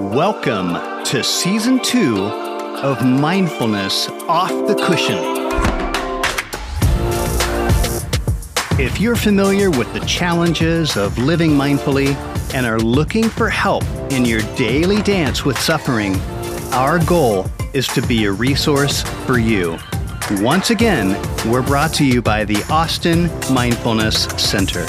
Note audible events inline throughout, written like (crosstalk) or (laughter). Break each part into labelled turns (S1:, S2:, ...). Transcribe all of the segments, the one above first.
S1: Welcome to season two of Mindfulness Off the Cushion. If you're familiar with the challenges of living mindfully and are looking for help in your daily dance with suffering, our goal is to be a resource for you. Once again, we're brought to you by the Austin Mindfulness Center.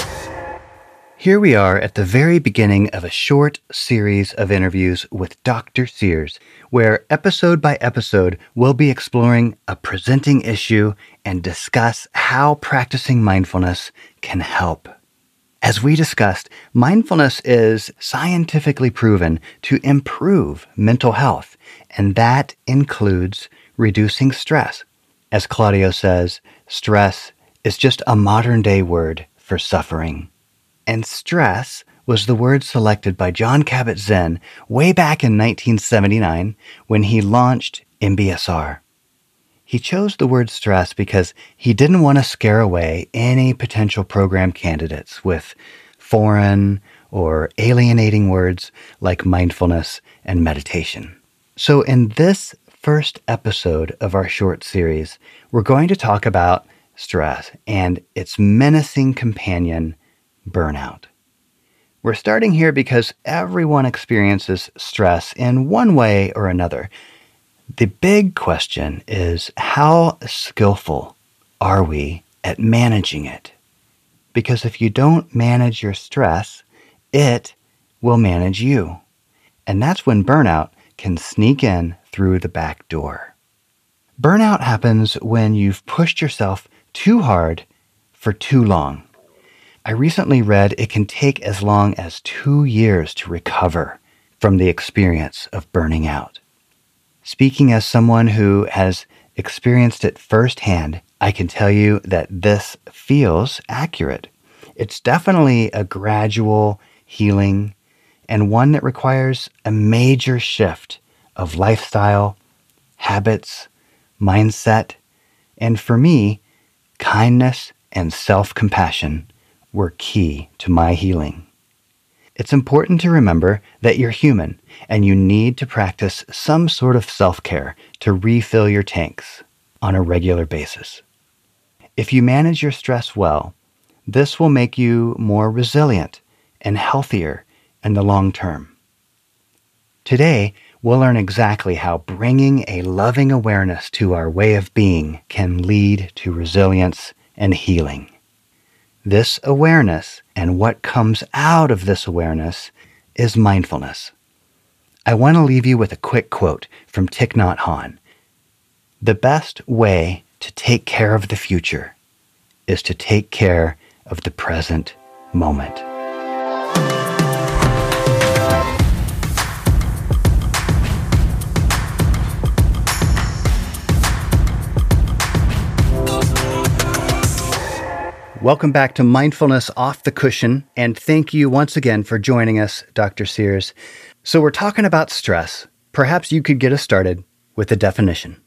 S1: Here we are at the very beginning of a short series of interviews with Dr. Sears, where episode by episode we'll be exploring a presenting issue and discuss how practicing mindfulness can help. As we discussed, mindfulness is scientifically proven to improve mental health, and that includes reducing stress. As Claudio says, stress is just a modern day word for suffering and stress was the word selected by Jon Kabat-Zinn way back in 1979 when he launched MBSR. He chose the word stress because he didn't want to scare away any potential program candidates with foreign or alienating words like mindfulness and meditation. So, in this first episode of our short series, we're going to talk about stress and its menacing companion, burnout. We're starting here because everyone experiences stress in one way or another. The big question is how skillful are we at managing it? Because if you don't manage your stress, it will manage you. And that's when burnout can sneak in through the back door. Burnout happens when you've pushed yourself too hard for too long. I recently read it can take as long as two years to recover from the experience of burning out. Speaking as someone who has experienced it firsthand, I can tell you that this feels accurate. It's definitely a gradual healing and one that requires a major shift of lifestyle, habits, mindset, and for me, kindness and self compassion were key to my healing. It's important to remember that you're human and you need to practice some sort of self care to refill your tanks on a regular basis. If you manage your stress well, this will make you more resilient and healthier in the long term. Today, we'll learn exactly how bringing a loving awareness to our way of being can lead to resilience and healing. This awareness and what comes out of this awareness is mindfulness. I want to leave you with a quick quote from Thich Nhat Hanh. The best way to take care of the future is to take care of the present moment. Welcome back to Mindfulness Off the Cushion, and thank you once again for joining us, Dr. Sears. So, we're talking about stress. Perhaps you could get us started with a definition.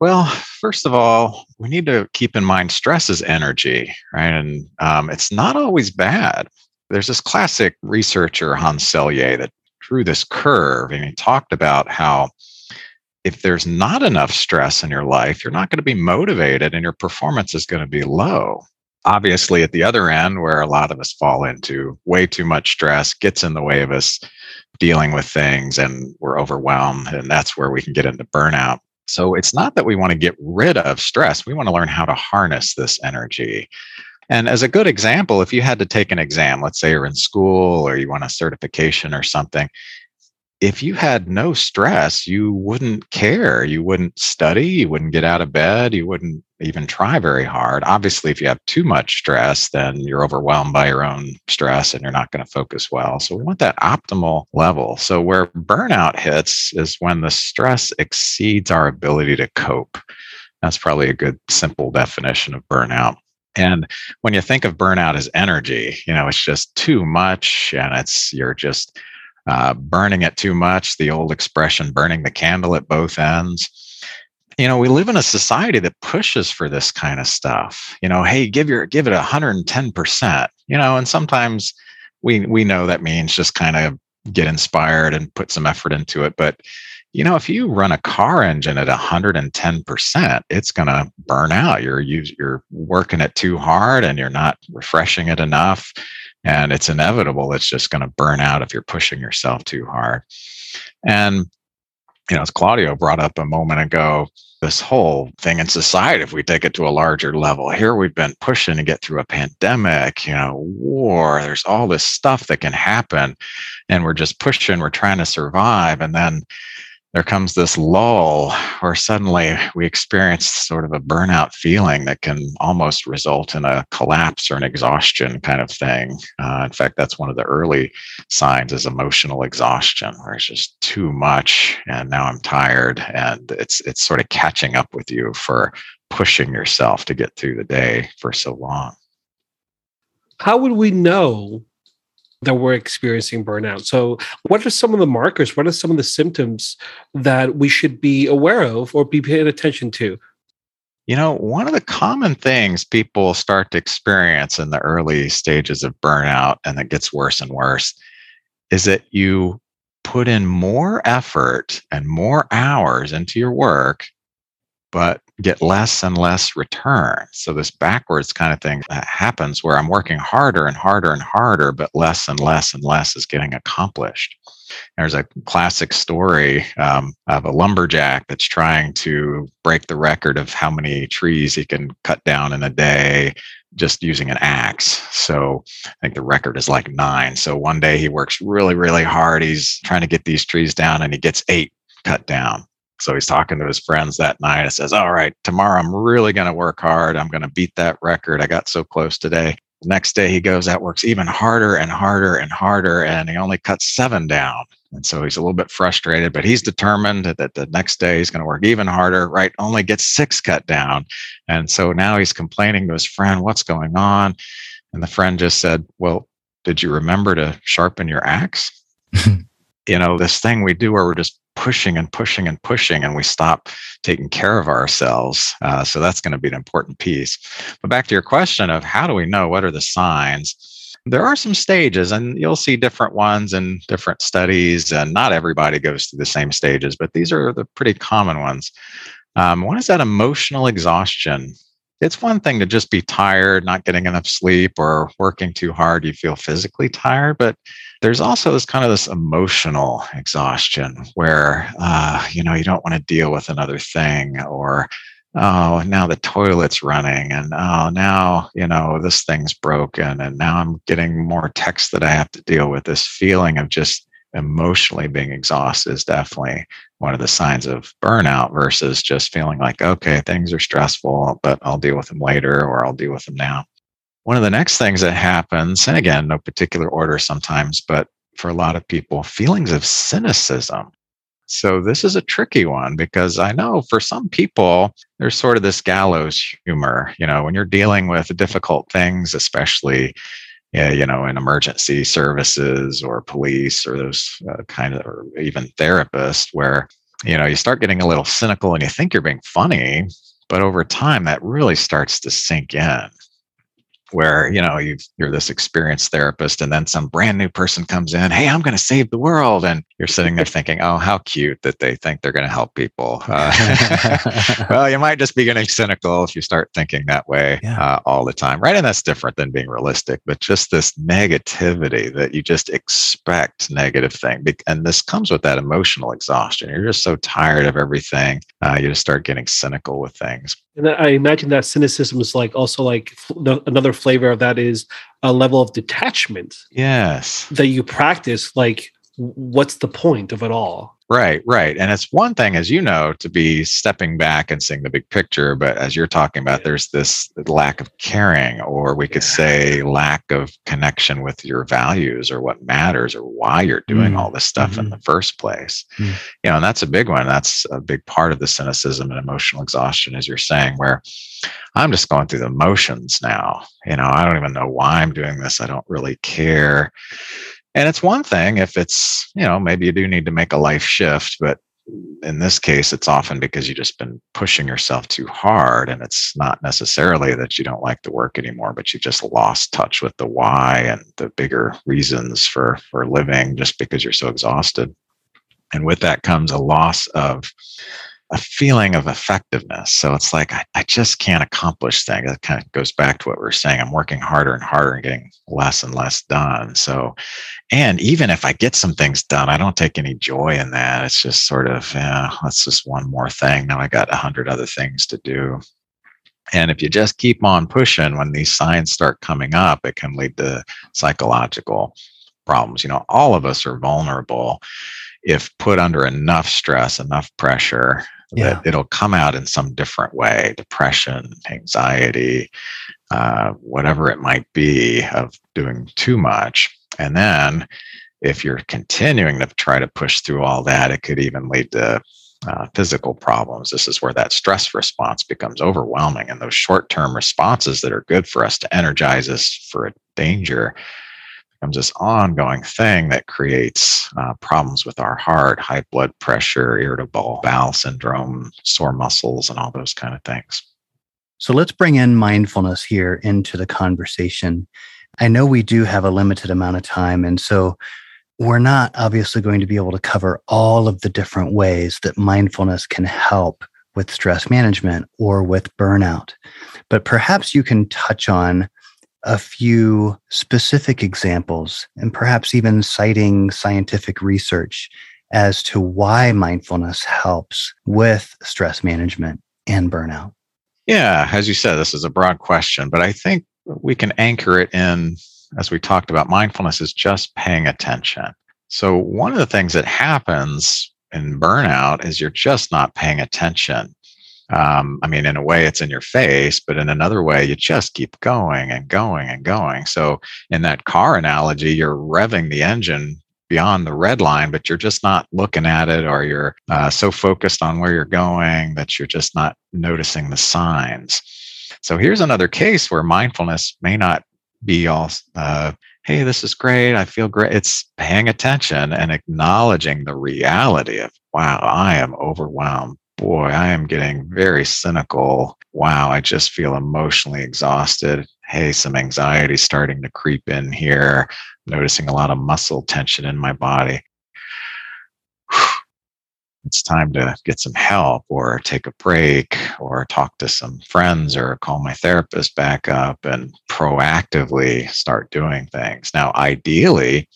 S2: Well, first of all, we need to keep in mind stress is energy, right? And um, it's not always bad. There's this classic researcher, Hans Selye, that drew this curve, and he talked about how if there's not enough stress in your life, you're not going to be motivated and your performance is going to be low obviously at the other end where a lot of us fall into way too much stress gets in the way of us dealing with things and we're overwhelmed and that's where we can get into burnout. So it's not that we want to get rid of stress we want to learn how to harness this energy. And as a good example if you had to take an exam let's say you're in school or you want a certification or something if you had no stress, you wouldn't care. You wouldn't study. You wouldn't get out of bed. You wouldn't even try very hard. Obviously, if you have too much stress, then you're overwhelmed by your own stress and you're not going to focus well. So, we want that optimal level. So, where burnout hits is when the stress exceeds our ability to cope. That's probably a good, simple definition of burnout. And when you think of burnout as energy, you know, it's just too much and it's, you're just, uh, burning it too much, the old expression, burning the candle at both ends. You know, we live in a society that pushes for this kind of stuff. You know, hey, give your give it 110%. You know, and sometimes we we know that means just kind of get inspired and put some effort into it. But you know, if you run a car engine at 110%, it's going to burn out. You're you're working it too hard and you're not refreshing it enough and it's inevitable it's just going to burn out if you're pushing yourself too hard. And you know, as Claudio brought up a moment ago, this whole thing in society, if we take it to a larger level, here we've been pushing to get through a pandemic, you know, war, there's all this stuff that can happen. And we're just pushing, we're trying to survive. And then there comes this lull where suddenly we experience sort of a burnout feeling that can almost result in a collapse or an exhaustion kind of thing. Uh, in fact, that's one of the early signs is emotional exhaustion, where it's just too much, and now I'm tired, and it's it's sort of catching up with you for pushing yourself to get through the day for so long.
S3: How would we know that we're experiencing burnout. So, what are some of the markers? What are some of the symptoms that we should be aware of or be paying attention to?
S2: You know, one of the common things people start to experience in the early stages of burnout and that gets worse and worse is that you put in more effort and more hours into your work, but get less and less return. So this backwards kind of thing that happens where I'm working harder and harder and harder, but less and less and less is getting accomplished. There's a classic story um, of a lumberjack that's trying to break the record of how many trees he can cut down in a day just using an axe. So I think the record is like nine. So one day he works really, really hard. He's trying to get these trees down and he gets eight cut down. So he's talking to his friends that night and says, All right, tomorrow I'm really going to work hard. I'm going to beat that record. I got so close today. The next day he goes out, works even harder and harder and harder, and he only cuts seven down. And so he's a little bit frustrated, but he's determined that the next day he's going to work even harder, right? Only gets six cut down. And so now he's complaining to his friend, What's going on? And the friend just said, Well, did you remember to sharpen your axe? (laughs) you know, this thing we do where we're just pushing and pushing and pushing and we stop taking care of ourselves. Uh, so that's going to be an important piece. But back to your question of how do we know what are the signs? There are some stages and you'll see different ones in different studies and not everybody goes through the same stages but these are the pretty common ones. Um, one is that emotional exhaustion it's one thing to just be tired, not getting enough sleep, or working too hard. You feel physically tired, but there's also this kind of this emotional exhaustion where uh, you know you don't want to deal with another thing, or oh now the toilet's running, and oh now you know this thing's broken, and now I'm getting more texts that I have to deal with. This feeling of just emotionally being exhausted is definitely one of the signs of burnout versus just feeling like, okay, things are stressful, but I'll deal with them later or I'll deal with them now. One of the next things that happens, and again, no particular order sometimes, but for a lot of people, feelings of cynicism. So this is a tricky one because I know for some people, there's sort of this gallows humor. You know, when you're dealing with difficult things, especially you know, in emergency services or police or those uh, kind of, or even therapists, where, you know, you start getting a little cynical and you think you're being funny, but over time that really starts to sink in where you know you are this experienced therapist and then some brand new person comes in hey i'm going to save the world and you're sitting there thinking oh how cute that they think they're going to help people. (laughs) Uh, (laughs) well you might just be getting cynical if you start thinking that way yeah. uh, all the time. Right and that's different than being realistic but just this negativity that you just expect negative thing and this comes with that emotional exhaustion. You're just so tired of everything uh, you just start getting cynical with things.
S3: And I imagine that cynicism is like also like another flavor of that is a level of detachment.
S2: Yes.
S3: That you practice. Like, what's the point of it all?
S2: Right, right. And it's one thing, as you know, to be stepping back and seeing the big picture. But as you're talking about, there's this lack of caring, or we could yeah. say lack of connection with your values or what matters or why you're doing mm. all this stuff mm-hmm. in the first place. Mm. You know, and that's a big one. That's a big part of the cynicism and emotional exhaustion, as you're saying, where I'm just going through the motions now. You know, I don't even know why I'm doing this. I don't really care and it's one thing if it's, you know, maybe you do need to make a life shift, but in this case, it's often because you've just been pushing yourself too hard. And it's not necessarily that you don't like the work anymore, but you've just lost touch with the why and the bigger reasons for, for living just because you're so exhausted. And with that comes a loss of a feeling of effectiveness. So it's like, I, I just can't accomplish things. It kind of goes back to what we are saying. I'm working harder and harder and getting less and less done. So, and even if I get some things done, I don't take any joy in that. It's just sort of, yeah, that's just one more thing. Now I got a hundred other things to do. And if you just keep on pushing, when these signs start coming up, it can lead to psychological problems. You know, all of us are vulnerable if put under enough stress, enough pressure, yeah. it'll come out in some different way depression, anxiety, uh, whatever it might be of doing too much. And then if you're continuing to try to push through all that, it could even lead to uh, physical problems. This is where that stress response becomes overwhelming. And those short term responses that are good for us to energize us for a danger becomes this ongoing thing that creates uh, problems with our heart, high blood pressure, irritable bowel syndrome, sore muscles, and all those kind of things.
S1: So let's bring in mindfulness here into the conversation. I know we do have a limited amount of time. And so we're not obviously going to be able to cover all of the different ways that mindfulness can help with stress management or with burnout. But perhaps you can touch on a few specific examples and perhaps even citing scientific research as to why mindfulness helps with stress management and burnout?
S2: Yeah, as you said, this is a broad question, but I think we can anchor it in, as we talked about, mindfulness is just paying attention. So, one of the things that happens in burnout is you're just not paying attention um, I mean, in a way, it's in your face, but in another way, you just keep going and going and going. So, in that car analogy, you're revving the engine beyond the red line, but you're just not looking at it, or you're uh, so focused on where you're going that you're just not noticing the signs. So, here's another case where mindfulness may not be all, uh, hey, this is great. I feel great. It's paying attention and acknowledging the reality of, wow, I am overwhelmed boy, I am getting very cynical. Wow, I just feel emotionally exhausted. Hey, some anxiety starting to creep in here, noticing a lot of muscle tension in my body. (sighs) It's time to get some help or take a break or talk to some friends or call my therapist back up and proactively start doing things. Now, ideally,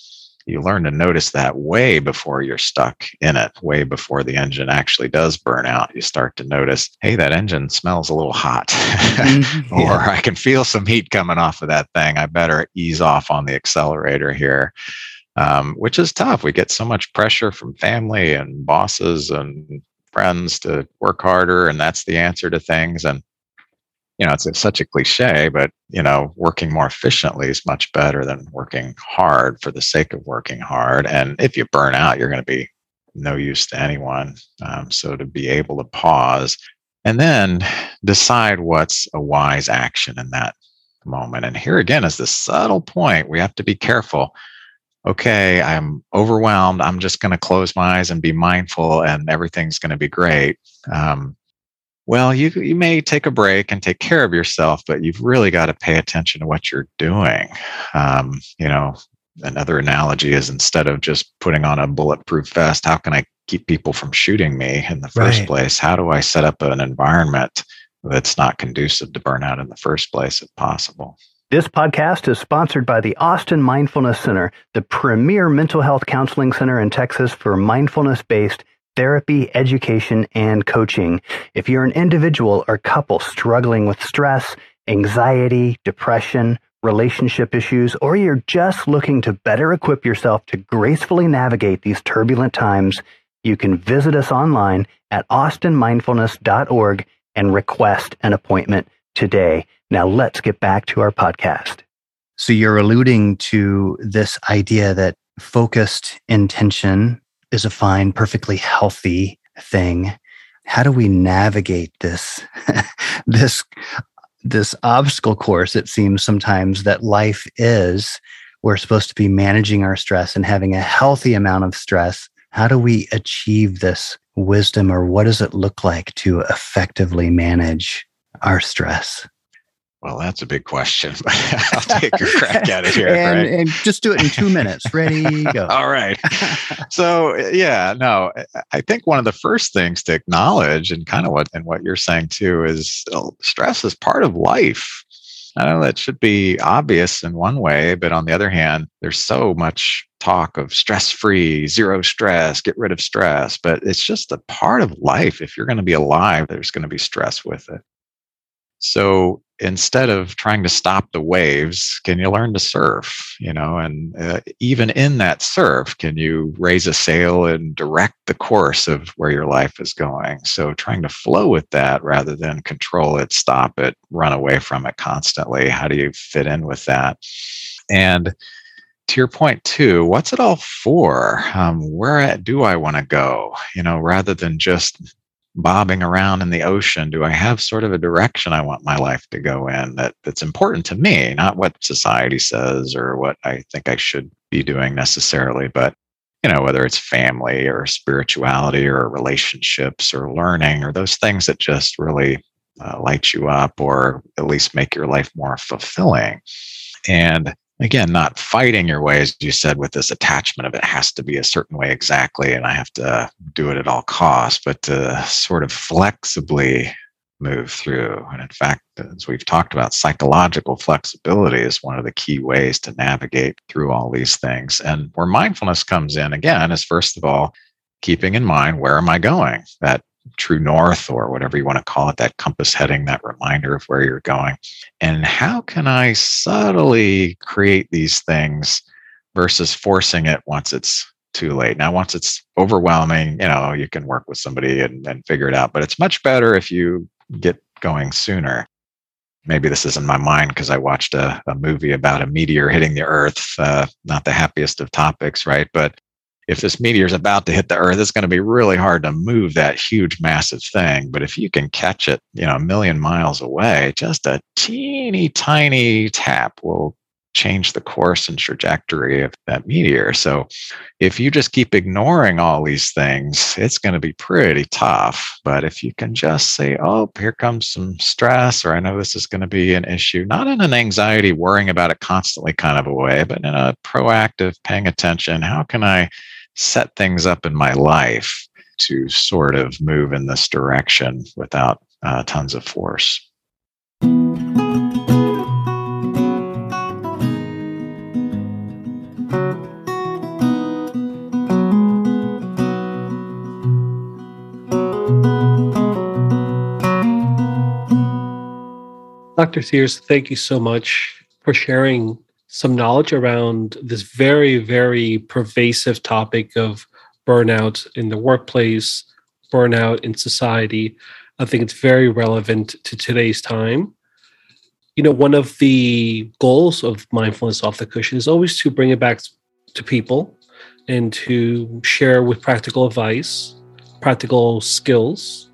S2: you learn to notice that way before you're stuck in it, way before the engine actually does burn out. You start to notice, hey, that engine smells a little hot, (laughs) mm-hmm. or yeah. I can feel some heat coming off of that thing. I better ease off on the accelerator here. Um, which is tough. We get so much pressure from family and bosses and friends to work harder, and that's the answer to things. And you know, it's, it's such a cliche, but you know, working more efficiently is much better than working hard for the sake of working hard. And if you burn out, you're going to be no use to anyone. Um, so to be able to pause and then decide what's a wise action in that moment. And here again is the subtle point. We have to be careful. Okay, I'm overwhelmed. I'm just going to close my eyes and be mindful, and everything's going to be great. Um, well, you, you may take a break and take care of yourself, but you've really got to pay attention to what you're doing. Um, you know, another analogy is instead of just putting on a bulletproof vest, how can I keep people from shooting me in the first right. place? How do I set up an environment that's not conducive to burnout in the first place, if possible?
S1: This podcast is sponsored by the Austin Mindfulness Center, the premier mental health counseling center in Texas for mindfulness based therapy, education, and coaching. If you're an individual or couple struggling with stress, anxiety, depression, relationship issues, or you're just looking to better equip yourself to gracefully navigate these turbulent times, you can visit us online at austinmindfulness.org and request an appointment today. Now let's get back to our podcast. So you're alluding to this idea that focused intention is a fine, perfectly healthy thing. How do we navigate this (laughs) this this obstacle course it seems sometimes that life is we're supposed to be managing our stress and having a healthy amount of stress how do we achieve this wisdom or what does it look like to effectively manage our stress?
S2: Well, that's a big question, (laughs) but I'll take a crack at it here.
S1: and,
S2: right?
S1: and just do it in two minutes. Ready, go. (laughs)
S2: All right. So yeah, no, I think one of the first things to acknowledge and kind of what and what you're saying too is uh, stress is part of life. I know that should be obvious in one way, but on the other hand, there's so much talk of stress free, zero stress, get rid of stress, but it's just a part of life. If you're going to be alive, there's going to be stress with it. So instead of trying to stop the waves, can you learn to surf? You know, and uh, even in that surf, can you raise a sail and direct the course of where your life is going? So trying to flow with that rather than control it, stop it, run away from it constantly. How do you fit in with that? And to your point too, what's it all for? Um, where do I want to go? You know, rather than just bobbing around in the ocean do i have sort of a direction i want my life to go in that that's important to me not what society says or what i think i should be doing necessarily but you know whether it's family or spirituality or relationships or learning or those things that just really uh, light you up or at least make your life more fulfilling. And again not fighting your way as you said with this attachment of it has to be a certain way exactly and i have to do it at all costs but to sort of flexibly move through. And in fact as we've talked about psychological flexibility is one of the key ways to navigate through all these things. And where mindfulness comes in again is first of all keeping in mind where am i going? That true north or whatever you want to call it, that compass heading, that reminder of where you're going. And how can I subtly create these things versus forcing it once it's too late? Now, once it's overwhelming, you know, you can work with somebody and, and figure it out, but it's much better if you get going sooner. Maybe this is in my mind because I watched a, a, movie about a meteor hitting the earth. Uh, not the happiest of topics, right? But if this meteor is about to hit the earth it's going to be really hard to move that huge massive thing. But if you can catch it you know a million miles away just a teeny tiny tap will change the course and trajectory of that meteor. So if you just keep ignoring all these things it's going to be pretty tough. But if you can just say oh here comes some stress or i know this is going to be an issue not in an anxiety worrying about it constantly kind of a way but in a proactive paying attention how can i set things up in my life to sort of move in this direction without uh, tons of force.
S3: Dr. Sears, thank you so much for sharing some knowledge around this very, very pervasive topic of burnout in the workplace, burnout in society. I think it's very relevant to today's time. You know, one of the goals of mindfulness off the cushion is always to bring it back to people and to share with practical advice, practical skills.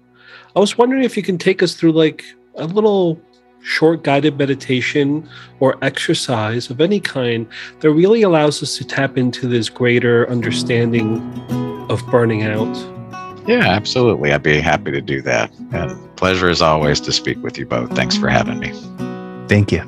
S3: I was wondering if you can take us through like a little short guided meditation or exercise of any kind that really allows us to tap into this greater understanding of burning out?
S2: Yeah, absolutely. I'd be happy to do that. And pleasure as always to speak with you both. Thanks for having me.
S1: Thank you.